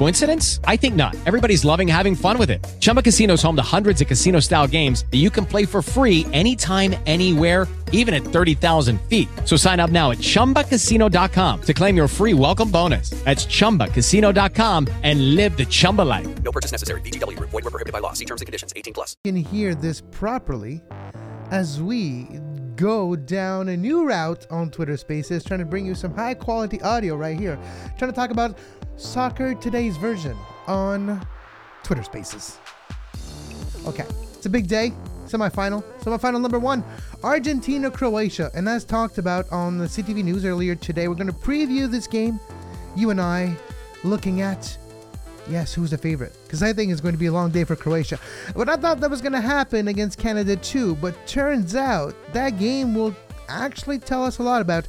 Coincidence? I think not. Everybody's loving having fun with it. Chumba Casino is home to hundreds of casino-style games that you can play for free anytime, anywhere even at 30,000 feet. So sign up now at ChumbaCasino.com to claim your free welcome bonus. That's ChumbaCasino.com and live the Chumba life. No purchase necessary. VGW. Void were prohibited by law. See terms and conditions. 18 plus. You can hear this properly as we go down a new route on Twitter Spaces, trying to bring you some high quality audio right here. Trying to talk about soccer today's version on Twitter Spaces. Okay, it's a big day. Semi-final, semi-final number one, Argentina Croatia, and as talked about on the CTV News earlier today, we're going to preview this game. You and I, looking at yes, who's the favorite? Because I think it's going to be a long day for Croatia. But I thought that was going to happen against Canada too. But turns out that game will actually tell us a lot about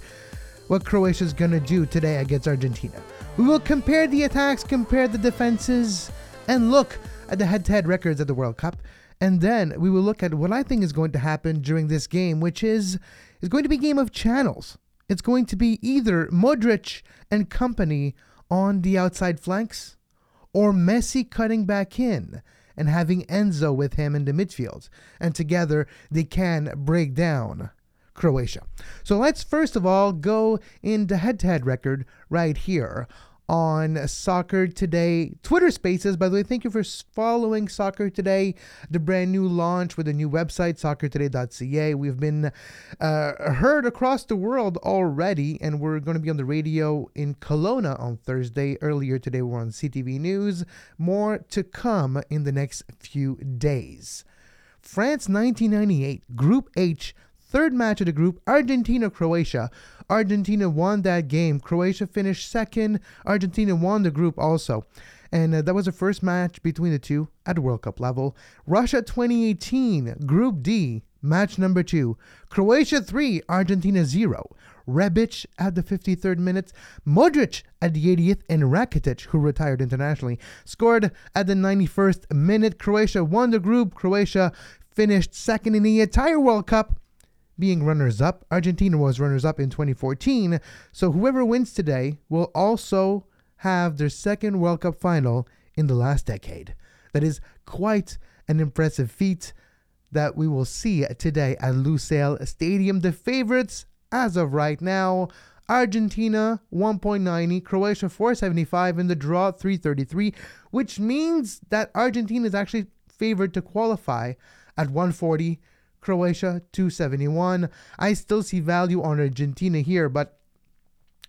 what Croatia is going to do today against Argentina. We will compare the attacks, compare the defenses, and look at the head-to-head records at the World Cup. And then we will look at what I think is going to happen during this game, which is is going to be game of channels. It's going to be either Modric and company on the outside flanks, or Messi cutting back in and having Enzo with him in the midfield. And together they can break down Croatia. So let's first of all go into head to head record right here on Soccer Today Twitter Spaces. By the way, thank you for following Soccer Today, the brand new launch with a new website, soccertoday.ca. We've been uh, heard across the world already, and we're going to be on the radio in Kelowna on Thursday. Earlier today, we're on CTV News. More to come in the next few days. France 1998, Group H, third match of the group, Argentina Croatia. Argentina won that game. Croatia finished second. Argentina won the group also. And uh, that was the first match between the two at World Cup level. Russia 2018, Group D, match number two. Croatia 3, Argentina 0. Rebic at the 53rd minute, Modric at the 80th, and Rakitic, who retired internationally, scored at the 91st minute. Croatia won the group. Croatia finished second in the entire World Cup being runners up. Argentina was runners up in 2014. So whoever wins today will also have their second World Cup final in the last decade. That is quite an impressive feat that we will see today at Lusail Stadium. The favorites as of right now Argentina 1.90, Croatia 475, and the draw 333, which means that Argentina is actually favored to qualify at 140 Croatia 271. I still see value on Argentina here, but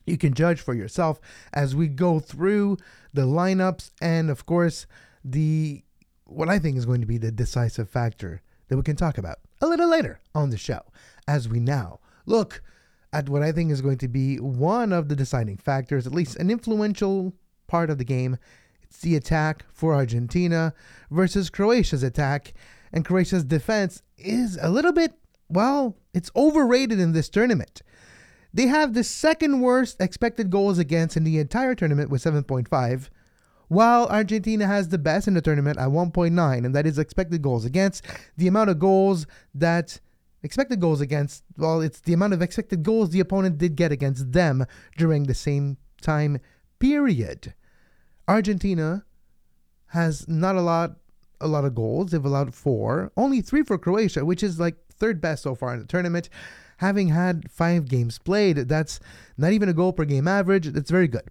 you can judge for yourself as we go through the lineups and of course the what I think is going to be the decisive factor that we can talk about a little later on the show as we now look at what I think is going to be one of the deciding factors, at least an influential part of the game. It's the attack for Argentina versus Croatia's attack and Croatia's defense is a little bit, well, it's overrated in this tournament. They have the second worst expected goals against in the entire tournament with 7.5, while Argentina has the best in the tournament at 1.9, and that is expected goals against. The amount of goals that expected goals against, well, it's the amount of expected goals the opponent did get against them during the same time period. Argentina has not a lot a lot of goals. They've allowed four, only three for Croatia, which is like third best so far in the tournament. Having had five games played, that's not even a goal per game average. That's very good.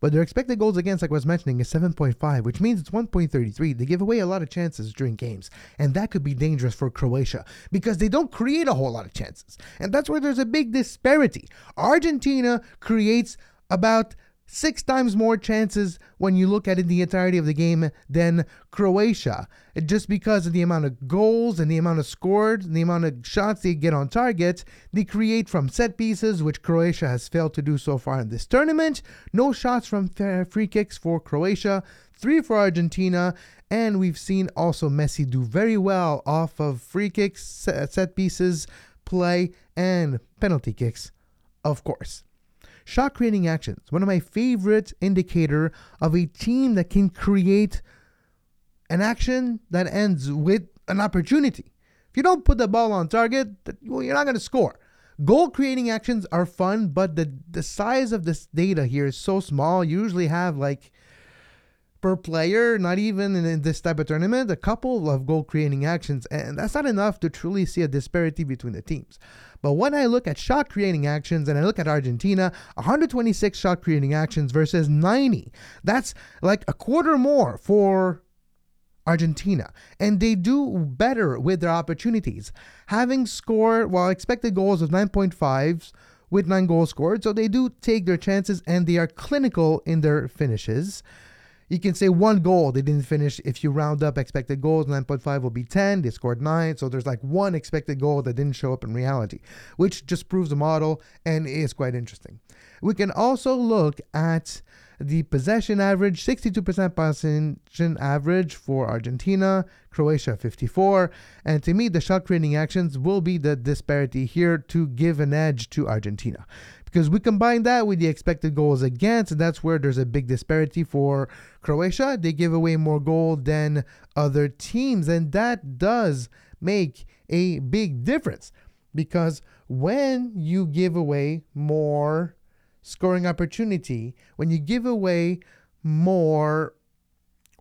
But their expected goals against, like I was mentioning, is 7.5, which means it's 1.33. They give away a lot of chances during games, and that could be dangerous for Croatia because they don't create a whole lot of chances. And that's where there's a big disparity. Argentina creates about six times more chances when you look at it the entirety of the game than Croatia. Just because of the amount of goals and the amount of scored and the amount of shots they get on target, they create from set pieces, which Croatia has failed to do so far in this tournament. No shots from free kicks for Croatia, three for Argentina, and we've seen also Messi do very well off of free kicks, set pieces, play, and penalty kicks, of course. Shot creating actions, one of my favorite indicator of a team that can create an action that ends with an opportunity. If you don't put the ball on target, you're not going to score. Goal creating actions are fun, but the, the size of this data here is so small. You usually have like per player, not even in this type of tournament, a couple of goal creating actions, and that's not enough to truly see a disparity between the teams. But when I look at shot creating actions and I look at Argentina, 126 shot creating actions versus 90, that's like a quarter more for Argentina, and they do better with their opportunities. Having scored, well, expected goals of 9.5s with nine goals scored, so they do take their chances and they are clinical in their finishes. You can say one goal they didn't finish. If you round up expected goals, 9.5 will be 10. They scored nine. So there's like one expected goal that didn't show up in reality, which just proves the model and is quite interesting. We can also look at the possession average 62% possession average for Argentina, Croatia 54. And to me, the shot creating actions will be the disparity here to give an edge to Argentina because we combine that with the expected goals against, and that's where there's a big disparity for Croatia. They give away more goal than other teams, and that does make a big difference because when you give away more scoring opportunity, when you give away more,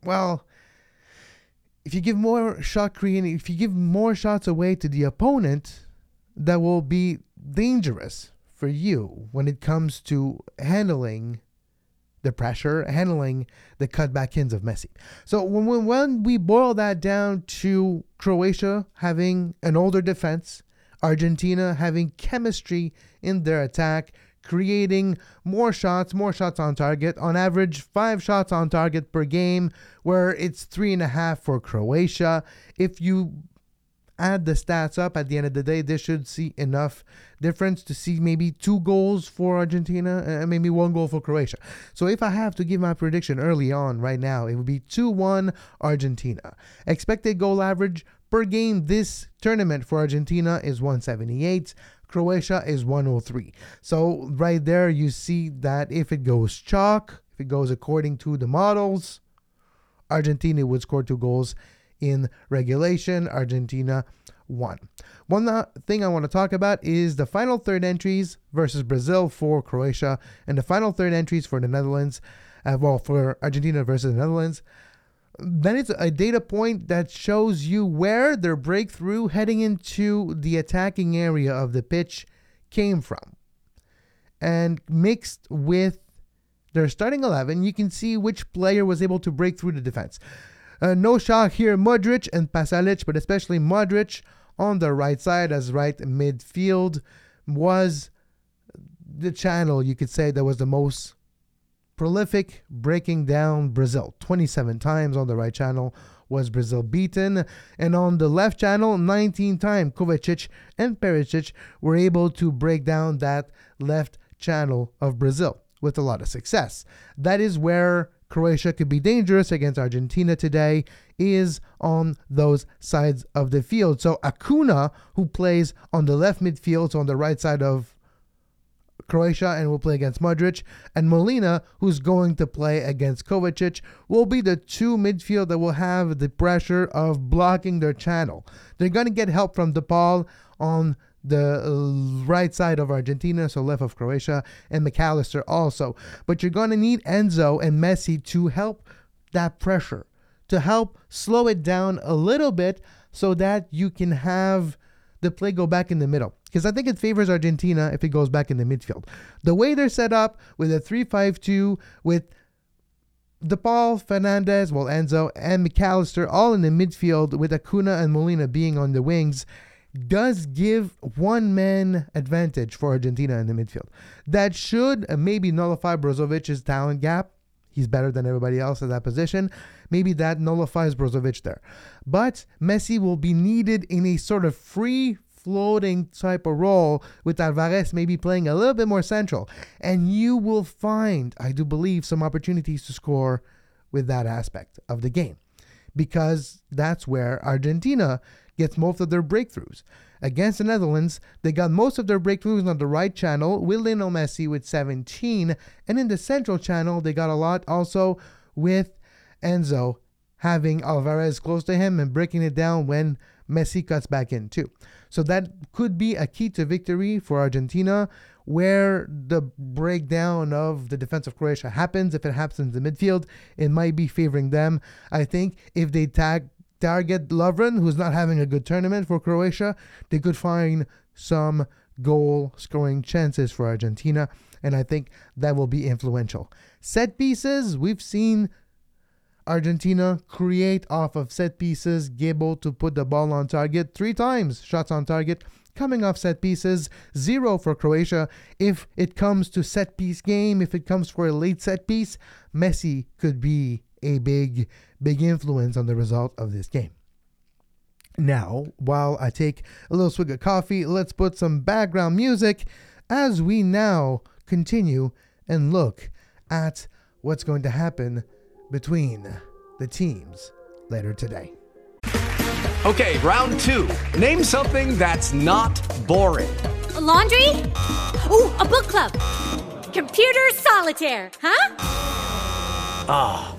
well, if you give more shot creating, if you give more shots away to the opponent, that will be dangerous for you when it comes to handling the pressure, handling the cutback ins of Messi. So when, when, when we boil that down to Croatia having an older defense, Argentina having chemistry in their attack, creating more shots, more shots on target, on average, five shots on target per game, where it's three and a half for Croatia. If you add the stats up at the end of the day, they should see enough difference to see maybe two goals for Argentina and maybe one goal for Croatia. So if I have to give my prediction early on right now, it would be 2 1 Argentina. Expected goal average per game this tournament for Argentina is 178. Croatia is 103. So right there you see that if it goes chalk, if it goes according to the models, Argentina would score two goals in regulation. Argentina won. One thing I want to talk about is the final third entries versus Brazil for Croatia and the final third entries for the Netherlands, uh, well, for Argentina versus the Netherlands. Then it's a data point that shows you where their breakthrough heading into the attacking area of the pitch came from. And mixed with their starting 11, you can see which player was able to break through the defense. Uh, no shock here, Modric and Pasalic, but especially Modric on the right side as right midfield was the channel you could say that was the most prolific breaking down Brazil. 27 times on the right channel was Brazil beaten, and on the left channel, 19 times Kovacic and Perisic were able to break down that left channel of Brazil with a lot of success. That is where Croatia could be dangerous against Argentina today is on those sides of the field. So Acuna, who plays on the left midfield, so on the right side of Croatia and will play against Modric, and Molina, who's going to play against Kovacic, will be the two midfield that will have the pressure of blocking their channel. They're going to get help from De Paul on the uh, right side of Argentina, so left of Croatia, and Mac Allister also. But you're going to need Enzo and Messi to help that pressure, to help slow it down a little bit so that you can have the play go back in the middle. Because I think it favors Argentina if it goes back in the midfield. The way they're set up with a 3 5 2, with De Paul, Fernandez, well, Enzo, and Mac Allister all in the midfield, with Acuna and Molina being on the wings does give one man advantage for Argentina in the midfield. That should uh, maybe nullify Brozovic's talent gap. He's better than everybody else at that position. Maybe that nullifies Brozovic there. But Messi will be needed in a sort of free floating type of role with Alvarez maybe playing a little bit more central. And you will find, I do believe, some opportunities to score with that aspect of the game because that's where Argentina gets most of their breakthroughs. Against the Netherlands, they got most of their breakthroughs on the right channel with Lionel Messi with 17, and in the central channel, they got a lot also with Enzo having Alvarez close to him and breaking it down when Messi cuts back in too. So that could be a key to victory for Argentina where the breakdown of the defense of Croatia happens. If it happens in the midfield, it might be favoring them. I think if they tag target Lovren, who's not having a good tournament for Croatia, they could find some goal scoring chances for Argentina. And I think that will be influential. Set pieces, we've seen Argentina create off of set pieces, able to put the ball on target three times, shots on target, coming off set pieces, zero for Croatia. If it comes to set piece game, if it comes for a late set piece, Messi could be a big, big influence on the result of this game. Now, while I take a little swig of coffee, let's put some background music as we now continue and look at what's going to happen between the teams later today. Okay, round two. Name something that's not boring. A laundry? Ooh, a book club. Computer solitaire, huh? Ah, oh,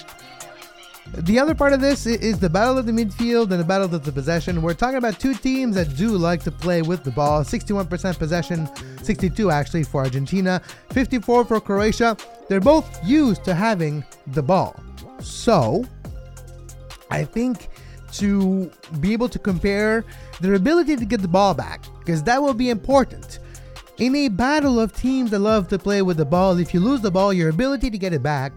The other part of this is the battle of the midfield and the battle of the possession. We're talking about two teams that do like to play with the ball. 61% possession, 62 actually for Argentina, 54 for Croatia. They're both used to having the ball. So, I think to be able to compare their ability to get the ball back, because that will be important. In a battle of teams that love to play with the ball, if you lose the ball, your ability to get it back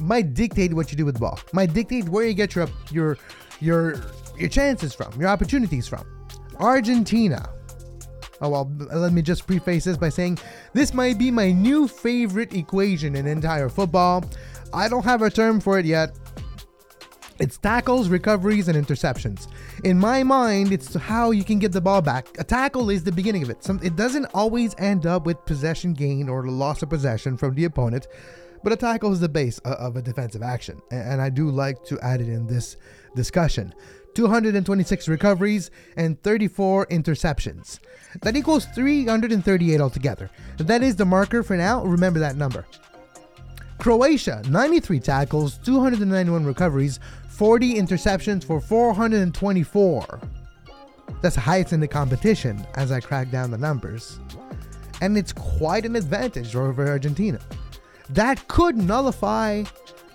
might dictate what you do with the ball. Might dictate where you get your your your your chances from, your opportunities from. Argentina. Oh well, let me just preface this by saying this might be my new favorite equation in entire football. I don't have a term for it yet. It's tackles, recoveries, and interceptions. In my mind, it's how you can get the ball back. A tackle is the beginning of it. Some, it doesn't always end up with possession gain or loss of possession from the opponent. But a tackle is the base of a defensive action, and I do like to add it in this discussion. 226 recoveries and 34 interceptions. That equals 338 altogether. That is the marker for now. Remember that number. Croatia, 93 tackles, 291 recoveries, 40 interceptions for 424. That's the highest in the competition as I crack down the numbers. And it's quite an advantage over Argentina that could nullify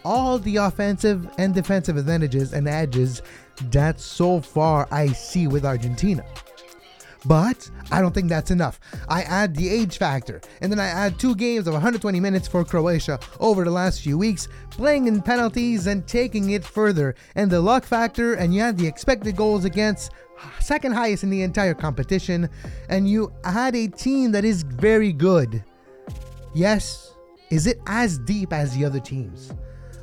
all the offensive and defensive advantages and edges that so far I see with Argentina. But I don't think that's enough. I add the age factor, and then I add two games of 120 minutes for Croatia over the last few weeks, playing in penalties and taking it further, and the luck factor, and you add the expected goals against, second highest in the entire competition, and you add a team that is very good. Yes, is it as deep as the other teams?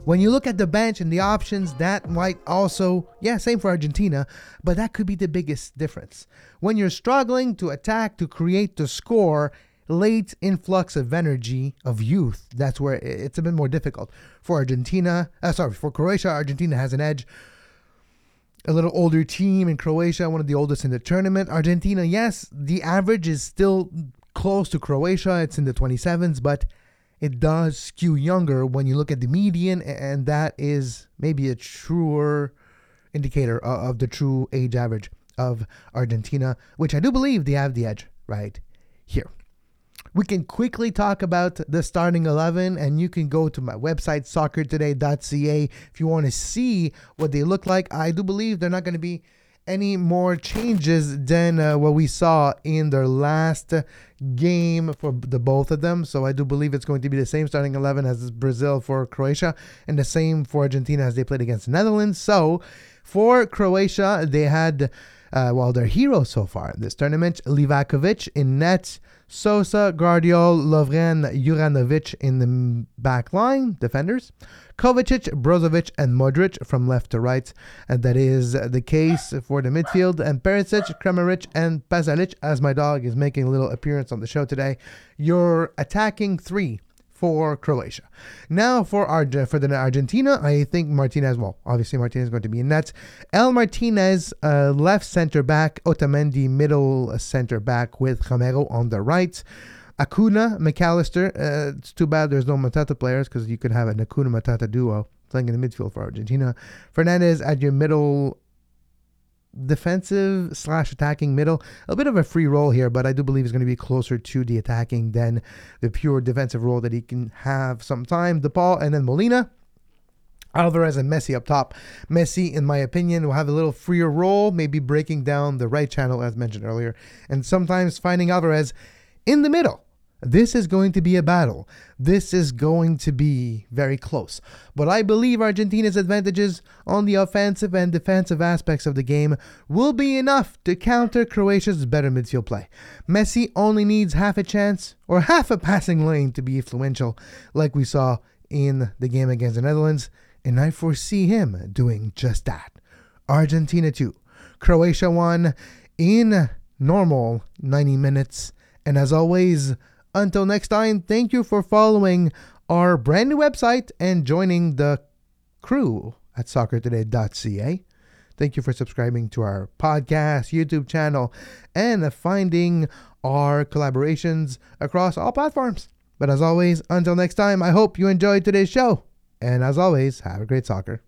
When you look at the bench and the options, that might also, yeah, same for Argentina, but that could be the biggest difference. When you're struggling to attack, to create, to score, late influx of energy, of youth, that's where it's a bit more difficult. For Argentina, uh, sorry, for Croatia, Argentina has an edge. A little older team in Croatia, one of the oldest in the tournament. Argentina, yes, the average is still close to Croatia, it's in the 27s, but it does skew younger when you look at the median, and that is maybe a truer indicator of the true age average of Argentina, which I do believe they have the edge right here. We can quickly talk about the starting 11, and you can go to my website, soccertoday.ca, if you want to see what they look like. I do believe they're not going to be any more changes than uh, what we saw in their last game for the both of them. So I do believe it's going to be the same starting 11 as Brazil for Croatia and the same for Argentina as they played against the Netherlands. So for Croatia, they had, uh, well, their heroes so far this tournament Livakovic in net. Sosa, Gvardiol, Lovren, Juranovic in the back line, defenders. Kovacic, Brozovic, and Modric from left to right. And that is the case for the midfield. And Perisic, Kramaric, and Pasalic, as my dog is making a little appearance on the show today. Your attacking three for Croatia. Now for Arge- for the Argentina, I think Martinez. Well, obviously Martinez is going to be in net. El Martinez, uh, left center back. Otamendi, middle center back with Romero on the right. Acuna, Mac Allister. Uh, it's too bad there's no Matata players because you could have an Acuna Matata duo playing in the midfield for Argentina. Fernandez at your middle defensive slash attacking middle. A bit of a free role here, but I do believe he's going to be closer to the attacking than the pure defensive role that he can have sometime. De Paul and then Molina. Alvarez and Messi up top. Messi, in my opinion, will have a little freer role, maybe breaking down the right channel as mentioned earlier, and sometimes finding Alvarez in the middle. This is going to be a battle. This is going to be very close. But I believe Argentina's advantages on the offensive and defensive aspects of the game will be enough to counter Croatia's better midfield play. Messi only needs half a chance or half a passing lane to be influential, like we saw in the game against the Netherlands, and I foresee him doing just that. Argentina 2, Croatia 1 in normal 90 minutes. And as always, until next time, thank you for following our brand new website and joining the crew at soccertoday.ca. Thank you for subscribing to our podcast, YouTube channel, and finding our collaborations across all platforms. But as always, until next time, I hope you enjoyed today's show. And as always, have a great soccer.